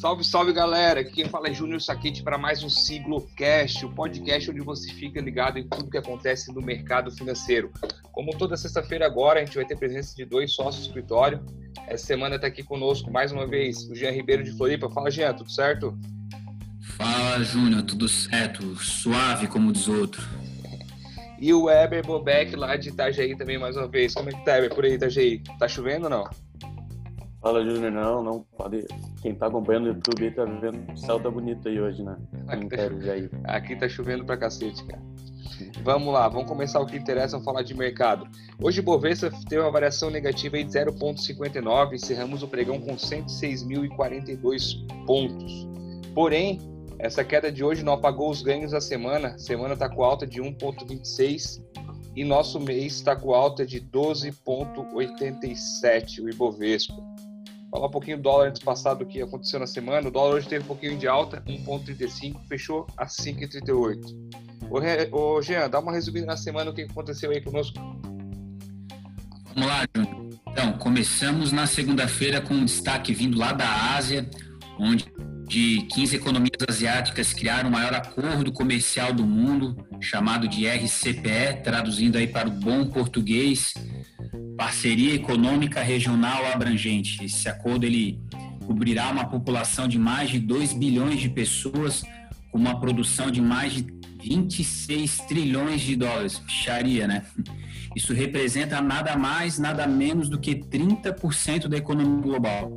Salve, salve galera! Aqui quem fala é Júnior Saquete para mais um Siglo Cast, o podcast onde você fica ligado em tudo que acontece no mercado financeiro. Como toda sexta-feira agora, a gente vai ter presença de dois sócios do escritório. Essa semana está aqui conosco mais uma vez o Jean Ribeiro de Floripa. Fala, Jean, tudo certo? Fala, Júnior, tudo certo? Suave, como diz outro. E o Weber Bobeck lá de Itajaí também mais uma vez. Como é que tá, Weber, por aí, Itajaí? Tá chovendo ou não? Fala, Júnior. Não, não. Pode... Quem tá acompanhando o YouTube aí tá vendo o céu tá bonito aí hoje, né? Aqui tá, aqui tá chovendo pra cacete, cara. Vamos lá, vamos começar o que interessa, vamos falar de mercado. Hoje o Bovespa teve uma variação negativa de 0,59, encerramos o pregão com 106.042 pontos. Porém, essa queda de hoje não apagou os ganhos da semana. A semana está com alta de 1,26 e nosso mês está com alta de 12,87, o Ibovespa. Falar um pouquinho do dólar antes passado, que aconteceu na semana. O dólar hoje teve um pouquinho de alta, 1,35, fechou a 5,38. Ô, ô Jean, dá uma resumida na semana o que aconteceu aí conosco. Vamos lá, Júnior. Então, começamos na segunda-feira com um destaque vindo lá da Ásia, onde de 15 economias asiáticas criaram o maior acordo comercial do mundo, chamado de RCPE, traduzindo aí para o bom português, Parceria Econômica Regional Abrangente. Esse acordo ele cobrirá uma população de mais de 2 bilhões de pessoas, com uma produção de mais de 26 trilhões de dólares. Picharia, né? Isso representa nada mais, nada menos do que 30% da economia global.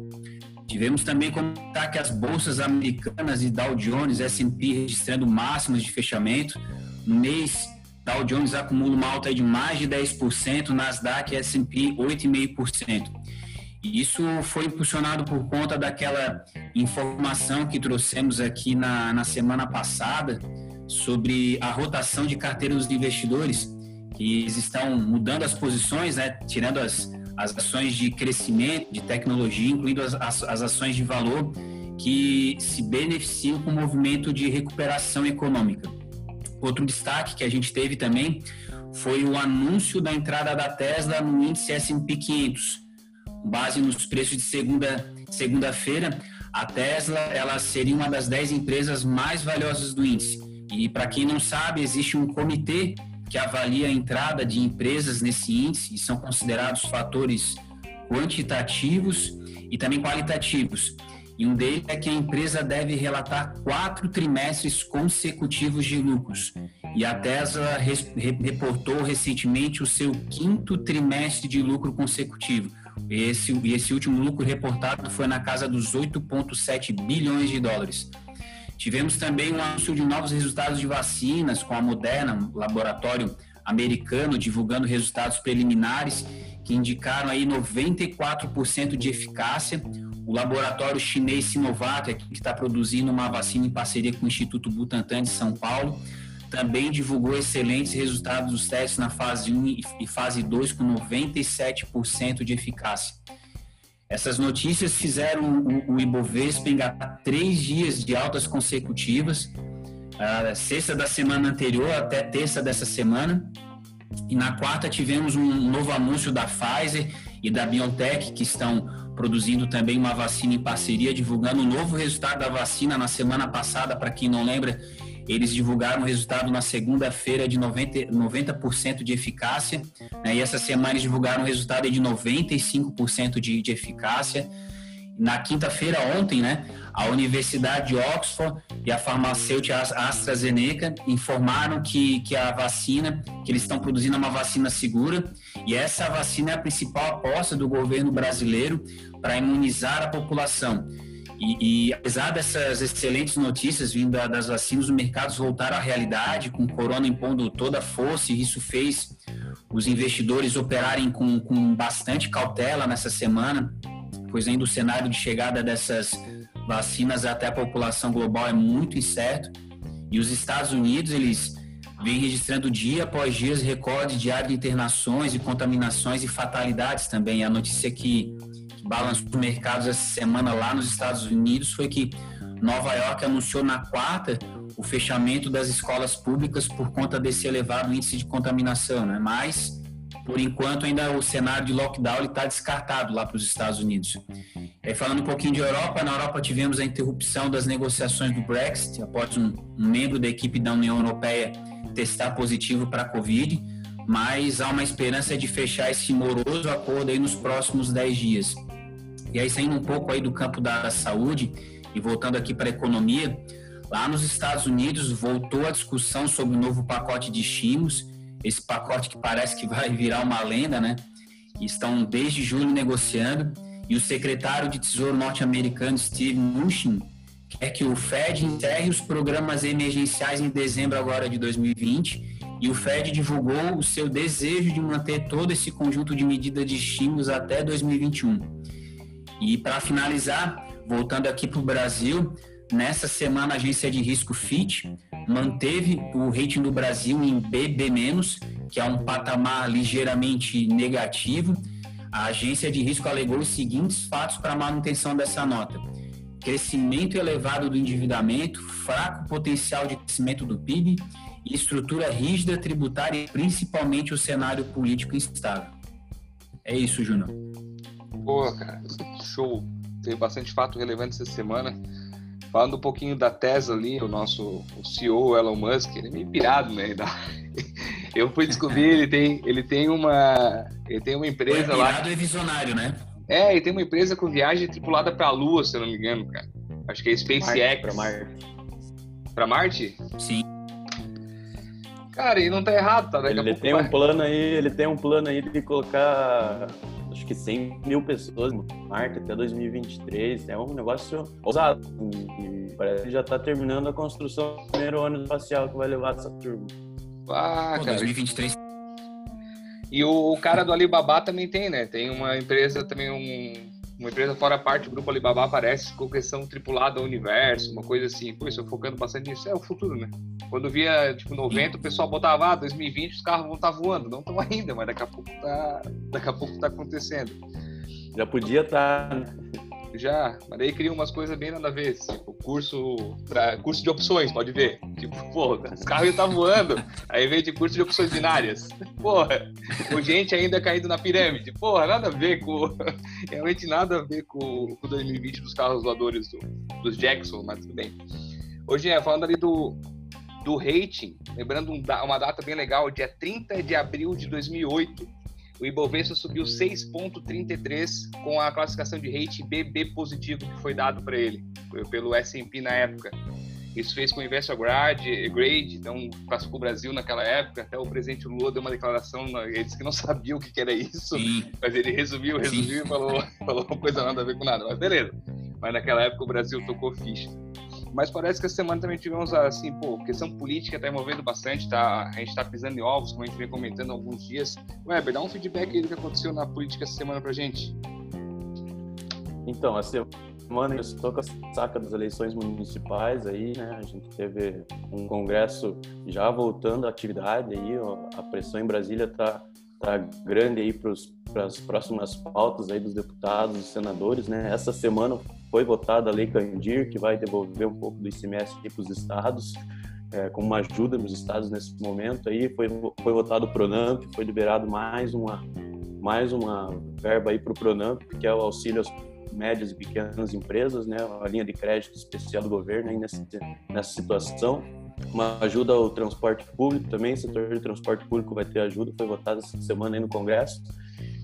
Tivemos também comentar que as bolsas americanas e Dow Jones, S&P registrando máximas de fechamento. No mês Dow Jones acumula uma alta de mais de 10%, Nasdaq e S&P 8,5%. E isso foi impulsionado por conta daquela informação que trouxemos aqui na, na semana passada sobre a rotação de carteiras dos investidores, que eles estão mudando as posições, né, tirando as, as ações de crescimento, de tecnologia, incluindo as, as, as ações de valor que se beneficiam com o movimento de recuperação econômica. Outro destaque que a gente teve também foi o anúncio da entrada da Tesla no índice S&P 500. base nos preços de segunda segunda-feira, a Tesla ela seria uma das 10 empresas mais valiosas do índice. E para quem não sabe, existe um comitê que avalia a entrada de empresas nesse índice e são considerados fatores quantitativos e também qualitativos. E um deles é que a empresa deve relatar quatro trimestres consecutivos de lucros. E a Tesla reportou recentemente o seu quinto trimestre de lucro consecutivo. Esse, esse último lucro reportado foi na casa dos 8,7 bilhões de dólares. Tivemos também o anúncio de novos resultados de vacinas com a Moderna, um laboratório americano, divulgando resultados preliminares que indicaram aí 94% de eficácia. O laboratório chinês Sinovac, que está produzindo uma vacina em parceria com o Instituto Butantan de São Paulo, também divulgou excelentes resultados dos testes na fase 1 e fase 2 com 97% de eficácia. Essas notícias fizeram o, Ibovespa engatar três dias de altas consecutivas, a sexta da semana anterior até terça dessa semana, e na quarta tivemos um novo anúncio da Pfizer e da BioNTech, que estão produzindo também uma vacina em parceria, divulgando o um novo resultado da vacina na semana passada. Para quem não lembra, eles divulgaram o resultado na segunda-feira de 90%, 90 de eficácia, né? e essa semana eles divulgaram o resultado de 95% de, de eficácia. Na quinta-feira, ontem, né, a Universidade de Oxford e a farmacêutica AstraZeneca informaram que, que a vacina, que eles estão produzindo uma vacina segura, e essa vacina é a principal aposta do governo brasileiro para imunizar a população. E, e, apesar dessas excelentes notícias vindo das vacinas, os mercados voltaram à realidade, com o corona impondo toda a força, e isso fez os investidores operarem com, com bastante cautela nessa semana, pois ainda o cenário de chegada dessas vacinas até a população global é muito incerto. E os Estados Unidos, eles vêm registrando dia após dia recordes diários de internações e contaminações e fatalidades também. A notícia que balançou os mercados essa semana lá nos Estados Unidos foi que Nova York anunciou na quarta o fechamento das escolas públicas por conta desse elevado índice de contaminação, né? Mas por enquanto ainda o cenário de lockdown está descartado lá para os Estados Unidos. Falando um pouquinho de Europa, na Europa tivemos a interrupção das negociações do Brexit após um, um membro da equipe da União Europeia testar positivo para a Covid, mas há uma esperança de fechar esse moroso acordo aí nos próximos 10 dias. E aí, saindo um pouco aí do campo da saúde e voltando aqui para a economia, lá nos Estados Unidos voltou a discussão sobre o novo pacote de estímulos, esse pacote que parece que vai virar uma lenda, né? Estão desde julho negociando e o secretário de Tesouro norte-americano Steve Mnuchin quer que o Fed encerre os programas emergenciais em dezembro agora de 2020 e o Fed divulgou o seu desejo de manter todo esse conjunto de medidas de estímulos até 2021. E para finalizar, voltando aqui para o Brasil, nessa semana a agência de risco Fitch manteve o rating do Brasil em BB-, que é um patamar ligeiramente negativo a agência de risco alegou os seguintes fatos para a manutenção dessa nota: crescimento elevado do endividamento, fraco potencial de crescimento do PIB e estrutura rígida tributária e principalmente o cenário político instável. É isso, Júnior. Boa, cara. Show. Teve bastante fato relevante essa semana. Falando um pouquinho da Tesla ali, o nosso o CEO Elon Musk, ele é meio pirado, né? Eu fui descobrir, ele tem, ele tem uma, ele tem uma empresa lá. é visionário, né? É, ele tem uma empresa com viagem tripulada para a Lua, se eu não me engano, cara. Acho que é SpaceX. Para Marte. Para Marte? Sim. Cara, e não tá errado, tá? Daqui ele tem vai... um plano aí, ele tem um plano aí de colocar acho que 100 mil pessoas no Marte até 2023. É um negócio ousado. E parece que já está terminando a construção do primeiro ônibus espacial que vai levar essa turma. Ah, Pô, cara. 2023. E o, o, cara do Alibaba também tem, né? Tem uma empresa também, um, uma empresa fora a parte do grupo Alibaba aparece com questão tripulada ao universo, uma coisa assim. Pô, isso focando bastante nisso. É o futuro, né? Quando via, tipo, 90, o pessoal botava, ah, 2020 os carros vão estar tá voando. Não estão ainda, mas daqui a pouco tá, daqui a pouco tá acontecendo. Já podia estar, tá, né? Já, mas daí cria umas coisas bem nada a ver. Tipo, curso, pra, curso de opções, pode ver. Tipo, porra, os carros tá voando. Aí vem de curso de opções binárias. Porra, o gente ainda caindo na pirâmide. Porra, nada a ver com. Realmente nada a ver com o 2020 dos carros voadores do, dos Jackson, mas tudo bem. Hoje é falando ali do, do rating, lembrando um, uma data bem legal, dia 30 de abril de 2008 o Ibovespa subiu 6,33 com a classificação de rate BB positivo que foi dado para ele pelo S&P na época. Isso fez com o Investor Grade, Grade, então classificou o Brasil naquela época. Até o presidente Lula deu uma declaração, ele disse que não sabia o que era isso, Sim. mas ele resumiu, resumiu Sim. e falou, falou uma coisa nada a ver com nada. Mas beleza. Mas naquela época o Brasil tocou ficha. Mas parece que essa semana também tivemos, assim, pô, questão política tá envolvendo bastante, tá? A gente tá pisando em ovos, como a gente vem comentando há alguns dias. Weber, dá um feedback aí do que aconteceu na política essa semana pra gente. Então, a semana estou com a saca das eleições municipais aí, né? A gente teve um congresso já voltando à atividade aí, ó, a pressão em Brasília tá, tá grande aí para as próximas pautas aí dos deputados, dos senadores, né? Essa semana foi votada a Lei Candir, que vai devolver um pouco do ICMS para os estados, é, como uma ajuda nos estados nesse momento. Aí foi, foi votado o Pronamp, foi liberado mais uma, mais uma verba aí para o Pronamp, que é o auxílio às médias e pequenas empresas, né, a linha de crédito especial do governo aí nessa, nessa situação. Uma ajuda ao transporte público também, o setor de transporte público vai ter ajuda, foi votado essa semana aí no Congresso.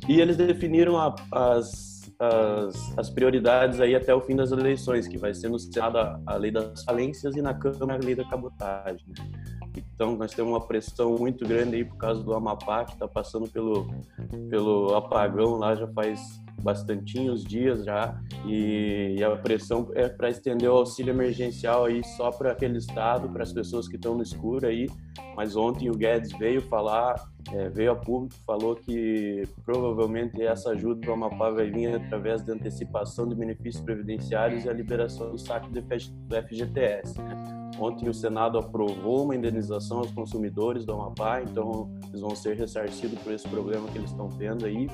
E eles definiram a, as as, as, prioridades aí até o fim das eleições, que vai ser no Senado a, a lei das falências e na Câmara a lei da cabotagem. Então nós temos uma pressão muito grande aí por causa do Amapá, que está passando pelo, pelo apagão lá já faz bastantinhos dias já e, e a pressão é para estender o auxílio emergencial aí só para aquele estado, para as pessoas que estão no escuro aí. Mas ontem o Guedes veio falar, é, veio a público, falou que provavelmente essa ajuda do Amapá vai vir através da antecipação de benefícios previdenciários e a liberação do saque do FGTS. Ontem o Senado aprovou uma indenização aos consumidores do Amapá, então eles vão ser ressarcidos por esse problema que eles estão tendo aí.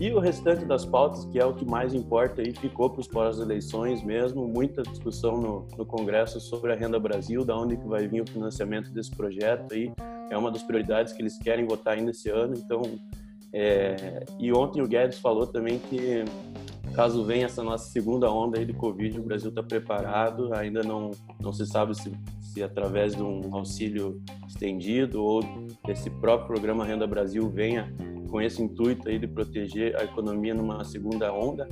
E o restante das pautas, que é o que mais importa, aí ficou para os pós-eleições mesmo, muita discussão no, no, Congresso sobre a Renda Brasil, da onde que vai vir o financiamento desse projeto aí, é uma das prioridades que eles querem votar ainda esse ano, então É, e ontem o Guedes falou também que caso venha essa nossa segunda onda aí de Covid, o Brasil está preparado, ainda não, não se sabe se, se através de um auxílio estendido ou desse próprio programa Renda Brasil venha com esse intuito aí de proteger a economia numa segunda onda.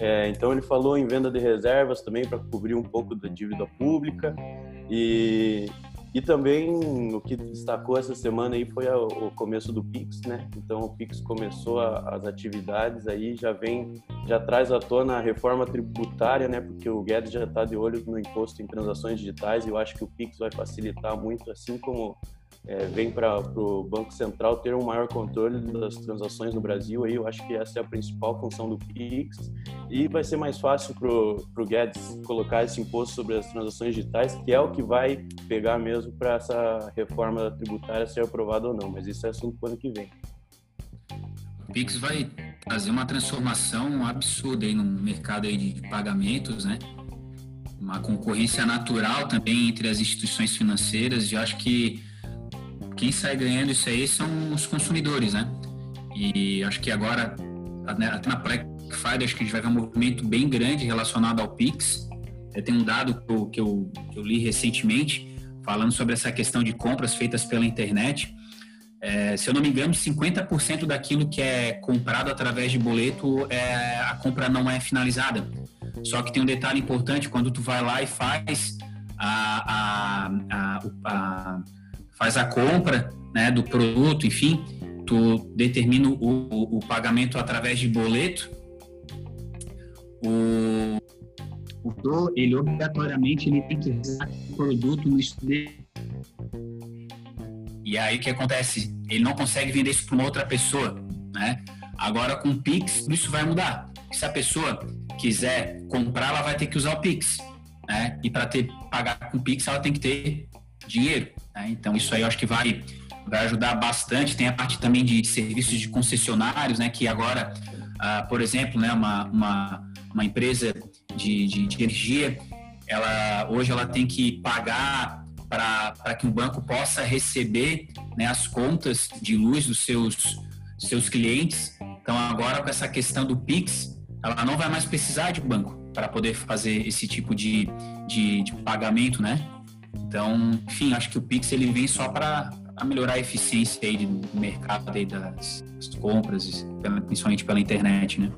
É, então ele falou em venda de reservas também para cobrir um pouco da dívida pública e, e também o que destacou essa semana aí foi o começo do Pix, né? Então o Pix começou a, as atividades aí, já vem, já traz à tona a reforma tributária, né? Porque o Guedes já está de olho no imposto em transações digitais e eu acho que o Pix vai facilitar muito, assim como é, vem para o Banco Central ter um maior controle das transações no Brasil. Aí eu acho que essa é a principal função do PIX e vai ser mais fácil para o Guedes colocar esse imposto sobre as transações digitais, que é o que vai pegar mesmo para essa reforma tributária ser aprovada ou não. Mas isso é assunto para o ano que vem. O Pix vai trazer uma transformação absurda aí no mercado aí de pagamentos, né? Uma concorrência natural também entre as instituições financeiras. E acho que quem sai ganhando isso aí são os consumidores, né? E acho que agora, até na Black Friday, acho que a gente vai ver um movimento bem grande relacionado ao Pix. Tem um dado que eu, que eu, que eu li recentemente, falando sobre essa questão de compras feitas pela internet. É, se eu não me engano, 50% daquilo que é comprado através de boleto, é, a compra não é finalizada. Só que tem um detalhe importante, quando tu vai lá e faz a, a, a, a faz a compra né, do produto, enfim, tu determina o, o pagamento através de boleto, o, o ele obrigatoriamente ele tem que o produto no estúdio e aí o que acontece? Ele não consegue vender isso para uma outra pessoa, né? Agora com o Pix isso vai mudar. Se a pessoa quiser comprar, ela vai ter que usar o Pix, né? E para ter pagar com o Pix, ela tem que ter dinheiro. Né? Então, isso aí eu acho que vai, vai ajudar bastante. Tem a parte também de serviços de concessionários, né? que agora, ah, por exemplo, né, uma, uma, uma empresa de, de, de energia, ela, hoje ela tem que pagar para que o banco possa receber né, as contas de luz dos seus, seus clientes. Então, agora com essa questão do PIX, ela não vai mais precisar de banco para poder fazer esse tipo de, de, de pagamento, né? Então, enfim, acho que o Pix ele vem só para melhorar a eficiência aí do mercado aí das, das compras, principalmente pela internet, né?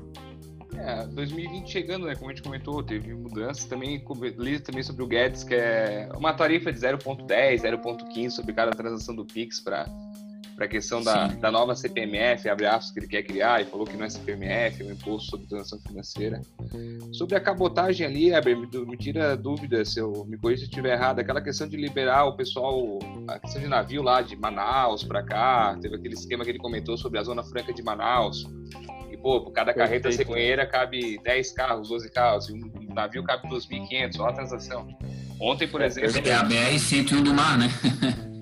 É, 2020 chegando, né? Como a gente comentou, teve mudanças também, li também sobre o Guedes, que é uma tarifa de 0.10, 0.15 sobre cada transação do Pix para para a questão da, da nova CPMF, abre aspas, que ele quer criar, e falou que não é CPMF, é um imposto sobre transação financeira. Sobre a cabotagem ali, Eber, me, me tira dúvida se eu me corrija se estiver errado, aquela questão de liberar o pessoal, a questão de navio lá de Manaus para cá, teve aquele esquema que ele comentou sobre a Zona Franca de Manaus, e pô, por cada carreta cegonheira cabe 10 carros, 12 carros, e um navio cabe 2.500, olha a transação. Ontem, por exemplo... É a BR-101 do mar, né?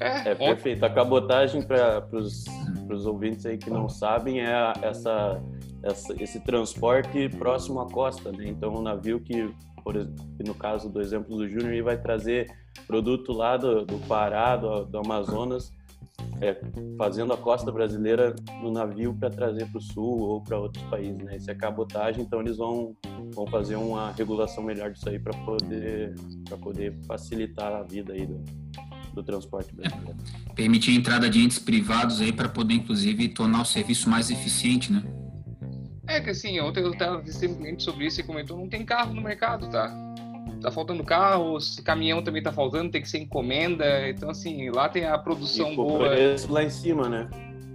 É, é perfeito. A cabotagem para os ouvintes aí que não sabem é essa, essa, esse transporte próximo à costa. Né? Então, um navio que, por no caso do exemplo do Júnior, ele vai trazer produto lá do, do Pará, do, do Amazonas, é, fazendo a costa brasileira no navio para trazer para o sul ou para outros países, né? Isso é cabotagem, então eles vão, vão fazer uma regulação melhor disso aí para poder para poder facilitar a vida aí do, do transporte brasileiro. É, permitir a entrada de entes privados aí para poder, inclusive, tornar o serviço mais eficiente, né? É que assim, ontem eu estava vendo cliente sobre isso e comentou, não tem carro no mercado, tá? Tá faltando carros, caminhão também tá faltando, tem que ser encomenda, então assim, lá tem a produção e boa. preço lá em cima, né?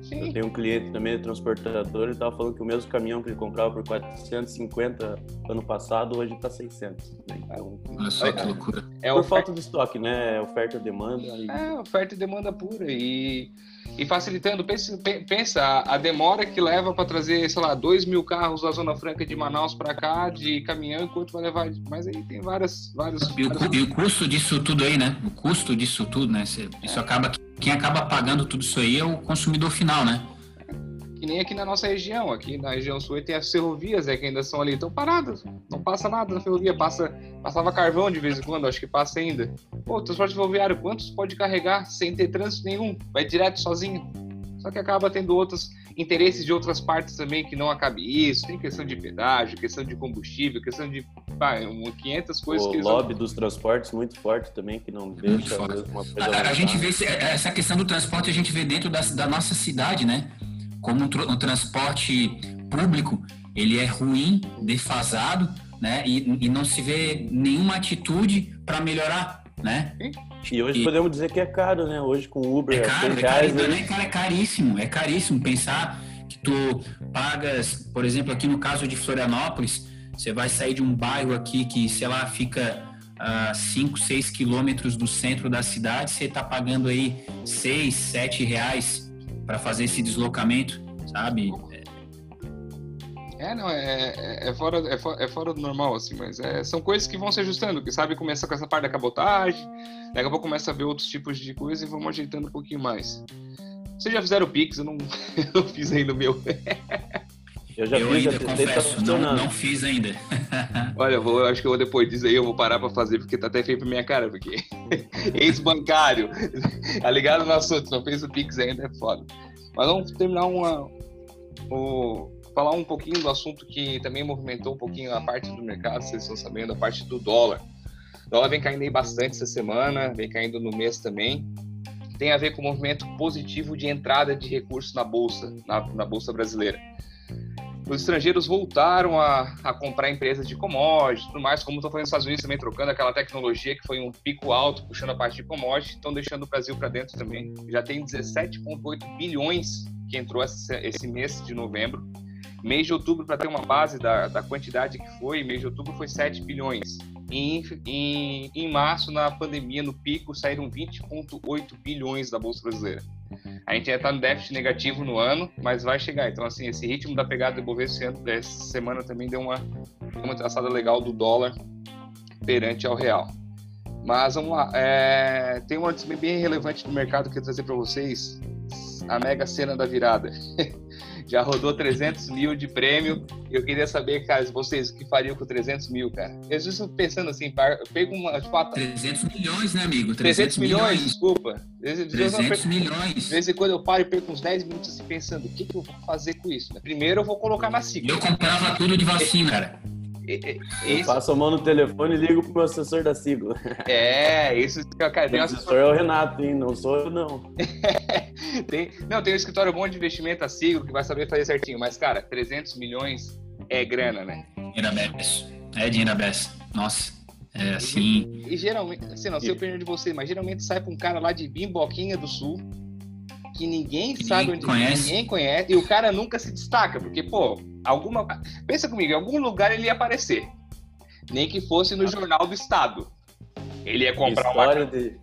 Sim. Eu tenho um cliente também, transportador, ele estava falando que o mesmo caminhão que ele comprava por 450 ano passado, hoje está 600. Né? Então, Olha só que loucura. É por falta de estoque, né? Oferta e demanda. E... É, oferta e demanda pura. E, e facilitando, pensa, pensa a demora que leva para trazer, sei lá, 2 mil carros da Zona Franca de Manaus para cá, de caminhão, enquanto vai levar. Mas aí tem várias. várias, e, o, várias... e o custo disso tudo aí, né? O custo disso tudo, né? Isso é. acaba quem acaba pagando tudo isso aí é o consumidor final, né? Que nem aqui na nossa região, aqui na região sul tem as ferrovias, é que ainda são ali, estão paradas, não passa nada na ferrovia, passa, passava carvão de vez em quando, acho que passa ainda. Pô, transporte ferroviário, quantos pode carregar sem ter trânsito nenhum? Vai direto sozinho. Só que acaba tendo outras interesses de outras partes também que não acabe isso. Tem questão de pedágio, questão de combustível, questão de pá, 500 coisas. O que lobby dos transportes muito forte também, que não deixa uma coisa. A, a gente vê essa questão do transporte, a gente vê dentro da, da nossa cidade, né? Como um, um transporte público, ele é ruim, defasado, né? E, e não se vê nenhuma atitude para melhorar, né? E hoje e... podemos dizer que é caro, né? Hoje com Uber, é caro, é, reais, caro, né? cara, é caríssimo, é caríssimo pensar que tu pagas, por exemplo, aqui no caso de Florianópolis, você vai sair de um bairro aqui que, sei lá, fica a 5, 6 quilômetros do centro da cidade, você está pagando aí 6, 7 reais para fazer esse deslocamento, sabe? É, não, é, é, é, fora, é, fora, é fora do normal, assim, mas é, são coisas que vão se ajustando, que sabe, começa com essa parte da cabotagem, daqui a pouco começa a ver outros tipos de coisas e vamos ajeitando um pouquinho mais. Vocês já fizeram o Pix, eu não, eu não fiz ainda o meu. Eu já eu fiz, ainda confesso, não, não fiz ainda. Olha, eu, vou, eu acho que eu vou depois disso aí, eu vou parar pra fazer, porque tá até feio pra minha cara, porque ex-bancário, tá ligado no assunto, não fez o Pix ainda, é foda. Mas vamos terminar uma, o, falar um pouquinho do assunto que também movimentou um pouquinho a parte do mercado, vocês estão sabendo, a parte do dólar. O dólar vem caindo aí bastante essa semana, vem caindo no mês também. Tem a ver com o movimento positivo de entrada de recursos na bolsa, na, na bolsa brasileira. Os estrangeiros voltaram a, a comprar empresas de commodities, tudo mais, como estão fazendo nos Estados Unidos também, trocando aquela tecnologia que foi um pico alto, puxando a parte de commodities, estão deixando o Brasil para dentro também. Já tem 17,8 bilhões que entrou esse mês de novembro Mês de outubro, para ter uma base da, da quantidade que foi, mês de outubro foi 7 bilhões. Em, em, em março, na pandemia, no pico, saíram 20,8 bilhões da Bolsa Brasileira. A gente já está no déficit negativo no ano, mas vai chegar. Então, assim, esse ritmo da pegada do Ibovespa essa semana também deu uma, uma traçada legal do dólar perante ao real. Mas vamos lá. É, tem uma notícia bem relevante do mercado que eu trazer para vocês. A mega cena da virada. já rodou 300 mil de prêmio. E eu queria saber, cara, vocês o que fariam com 300 mil, cara? Eu estou pensando assim, eu pego uma. Tipo, 300 milhões, né, amigo? 300, 300 milhões, milhões, desculpa. 300 milhões. De vez em quando eu paro e perco uns 10 minutos assim, pensando, o que, que eu vou fazer com isso? Né? Primeiro eu vou colocar na sigla. Eu comprava tudo de vacina, cara. Eu passo a mão no telefone e ligo pro meu assessor da sigla. É, isso. Cara, tem o assessor é o Renato, hein? Não sou eu, não. tem, não, tem um escritório bom de investimento, a sigla, que vai saber fazer certinho. Mas, cara, 300 milhões é grana, né? Dinheiro aberto. É dinheiro aberto. Nossa. É assim. E, e geralmente, assim, não sei a opinião de você, mas geralmente sai pra um cara lá de Bimboquinha do Sul, que ninguém, ninguém sabe onde conhece. ninguém conhece, e o cara nunca se destaca, porque, pô, alguma. Pensa comigo, em algum lugar ele ia aparecer. Nem que fosse no Jornal do Estado. Ele ia comprar História uma. De...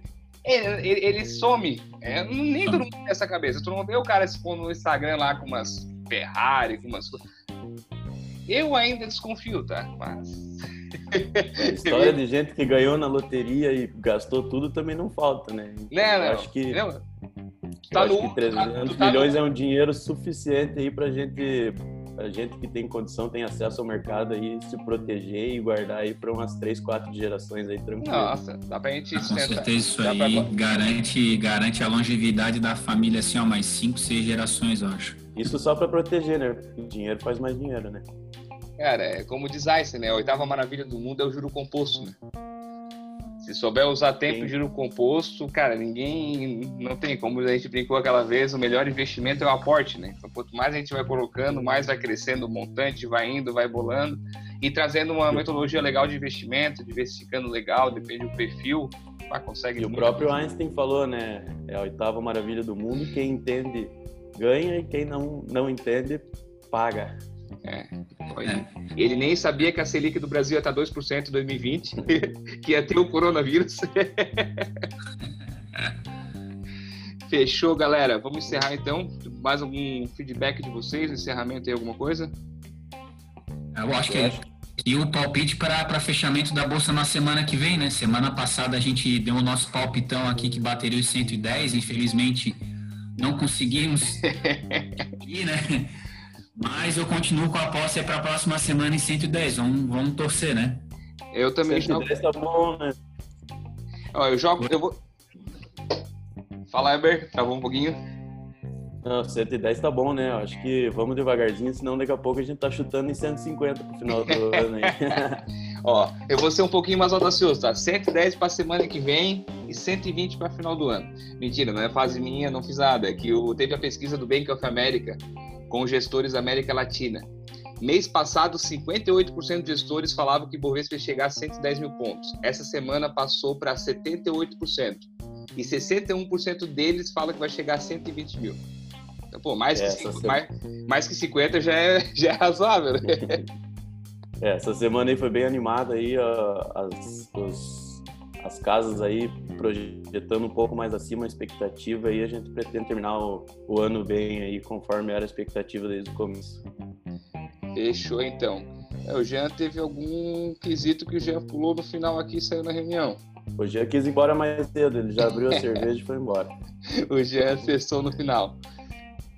Ele, ele, ele some. É, nem todo mundo tem essa cabeça. Todo mundo vê o cara se pondo no Instagram lá com umas Ferrari, com umas Eu ainda desconfio, tá? Mas. História de gente que ganhou na loteria e gastou tudo também não falta, né? Então, não, não. Acho que. Não. Tá no, que 300 tá, milhões tá no... é um dinheiro suficiente aí pra gente a gente que tem condição, tem acesso ao mercado aí, se proteger e guardar aí para umas 3, 4 gerações aí tranquilo. Nossa, dá pra gente... Ah, com certeza isso aí pra... garante, garante a longevidade da família, assim, ó, mais 5, 6 gerações, eu acho. Isso só para proteger, né? O dinheiro faz mais dinheiro, né? Cara, é como diz Einstein, né? A oitava maravilha do mundo é o juro composto, né? Se souber usar tempo e giro composto, cara, ninguém. Não tem como a gente brincou aquela vez, o melhor investimento é o aporte, né? Então, quanto mais a gente vai colocando, mais vai crescendo o montante, vai indo, vai bolando e trazendo uma metodologia legal de investimento, diversificando legal, depende do perfil, ah, consegue. E o próprio coisa. Einstein falou, né? É a oitava maravilha do mundo, quem entende ganha e quem não, não entende paga. É, é. Ele nem sabia que a Selic do Brasil ia estar 2% em 2020, que ia ter o coronavírus. Fechou, galera. Vamos encerrar então. Mais algum feedback de vocês? Encerramento aí, alguma coisa? Eu acho que é. E o palpite para fechamento da bolsa na semana que vem, né? Semana passada a gente deu o nosso palpitão aqui que bateria os 110. Infelizmente não conseguimos ir, né? Mas eu continuo com a aposta para a próxima semana em 110. Vamos, vamos torcer, né? Eu também 110 jogo. tá bom, né? Ó, eu jogo. Eu vou. Fala, Eber. Travou um pouquinho. Não, 110 tá bom, né? Acho que vamos devagarzinho, senão daqui a pouco a gente tá chutando em 150 pro final do ano aí. Ó, eu vou ser um pouquinho mais audacioso, tá? 110 pra semana que vem e 120 para final do ano. Mentira, não é fase minha, não fiz nada. É que eu, teve a pesquisa do Bank of America com gestores da América Latina. Mês passado, 58% de gestores falavam que Bovespa ia chegar a 110 mil pontos. Essa semana passou para 78%. E 61% deles falam que vai chegar a 120 mil. Então, pô, mais, que, cinco, mais, mais que 50 já é, já é razoável, né? É, essa semana aí foi bem animada aí, as, os, as casas aí projetando um pouco mais acima a expectativa e a gente pretende terminar o, o ano bem aí, conforme era a expectativa desde o começo. Fechou então. É, o Jean teve algum quesito que o Jean pulou no final aqui e saiu na reunião. O Jean quis ir embora mais cedo, ele já abriu a cerveja e foi embora. o Jean cessou no final.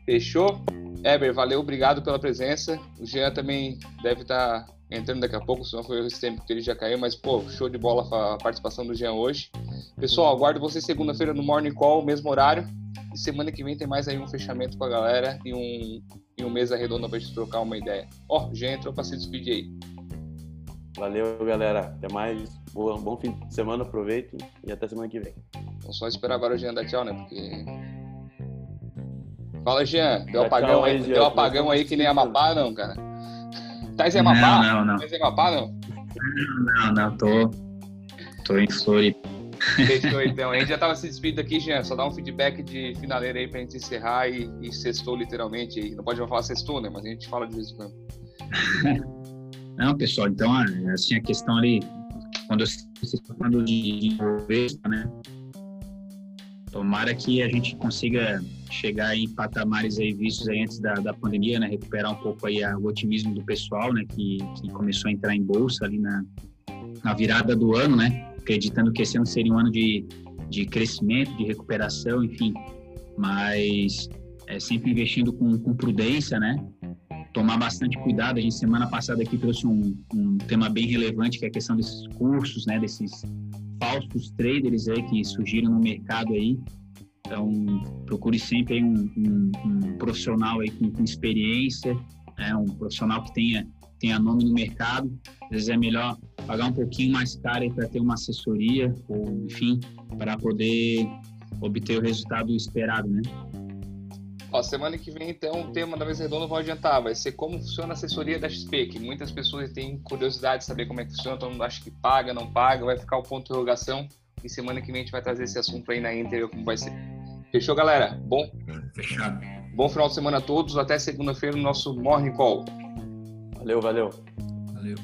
Fechou? Eber, valeu, obrigado pela presença. O Jean também deve estar entrando daqui a pouco, senão foi esse tempo que ele já caiu, mas pô, show de bola a participação do Jean hoje. Pessoal, aguardo vocês segunda-feira no Morning Call, mesmo horário. E semana que vem tem mais aí um fechamento com a galera e um, e um mesa redonda pra gente trocar uma ideia. Ó, oh, Jean entrou pra se despedir aí. Valeu, galera. Até mais. Boa, bom fim de semana, aproveite e até semana que vem. Então só esperar agora o Jean dar tchau, né? Porque. Fala, Jean. Deu apagão aí, deu apagão aí que nem Amapá, não, cara. Tá em Amapá? Não, não, não. Tá em Amapá, não? Não, não, tô. Tô em Floripa. Fechou então. A gente já tava se despedindo aqui, Jean. Só dá um feedback de finaleira aí pra gente encerrar e, e sextou literalmente. Aí. Não pode falar sextou, né? Mas a gente fala de vez em quando. Não, pessoal, então, assim, a questão ali, quando você está falando de Bovespa, né? Tomara que a gente consiga chegar em patamares aí vistos aí antes da, da pandemia, né? Recuperar um pouco aí a, o otimismo do pessoal, né? Que, que começou a entrar em bolsa ali na, na virada do ano, né? Acreditando que esse ano seria um ano de, de crescimento, de recuperação, enfim. Mas é, sempre investindo com, com prudência, né? tomar bastante cuidado. A gente semana passada aqui trouxe um, um tema bem relevante que é a questão desses cursos, né, desses falsos traders aí que surgiram no mercado aí. Então procure sempre um, um, um, profissional aí com, com experiência, né, um profissional que tenha tenha nome no mercado. Às vezes é melhor pagar um pouquinho mais caro para ter uma assessoria ou enfim para poder obter o resultado esperado, né? Ó, semana que vem, então, o tema da mesa redonda vou adiantar, vai ser como funciona a assessoria da XP, que muitas pessoas têm curiosidade de saber como é que funciona, todo mundo acha que paga, não paga, vai ficar o ponto de interrogação, e semana que vem a gente vai trazer esse assunto aí na Inter, como vai ser. Fechou, galera? Bom? Fechado. Bom final de semana a todos, até segunda-feira no nosso Morning Call. Valeu, valeu. Valeu.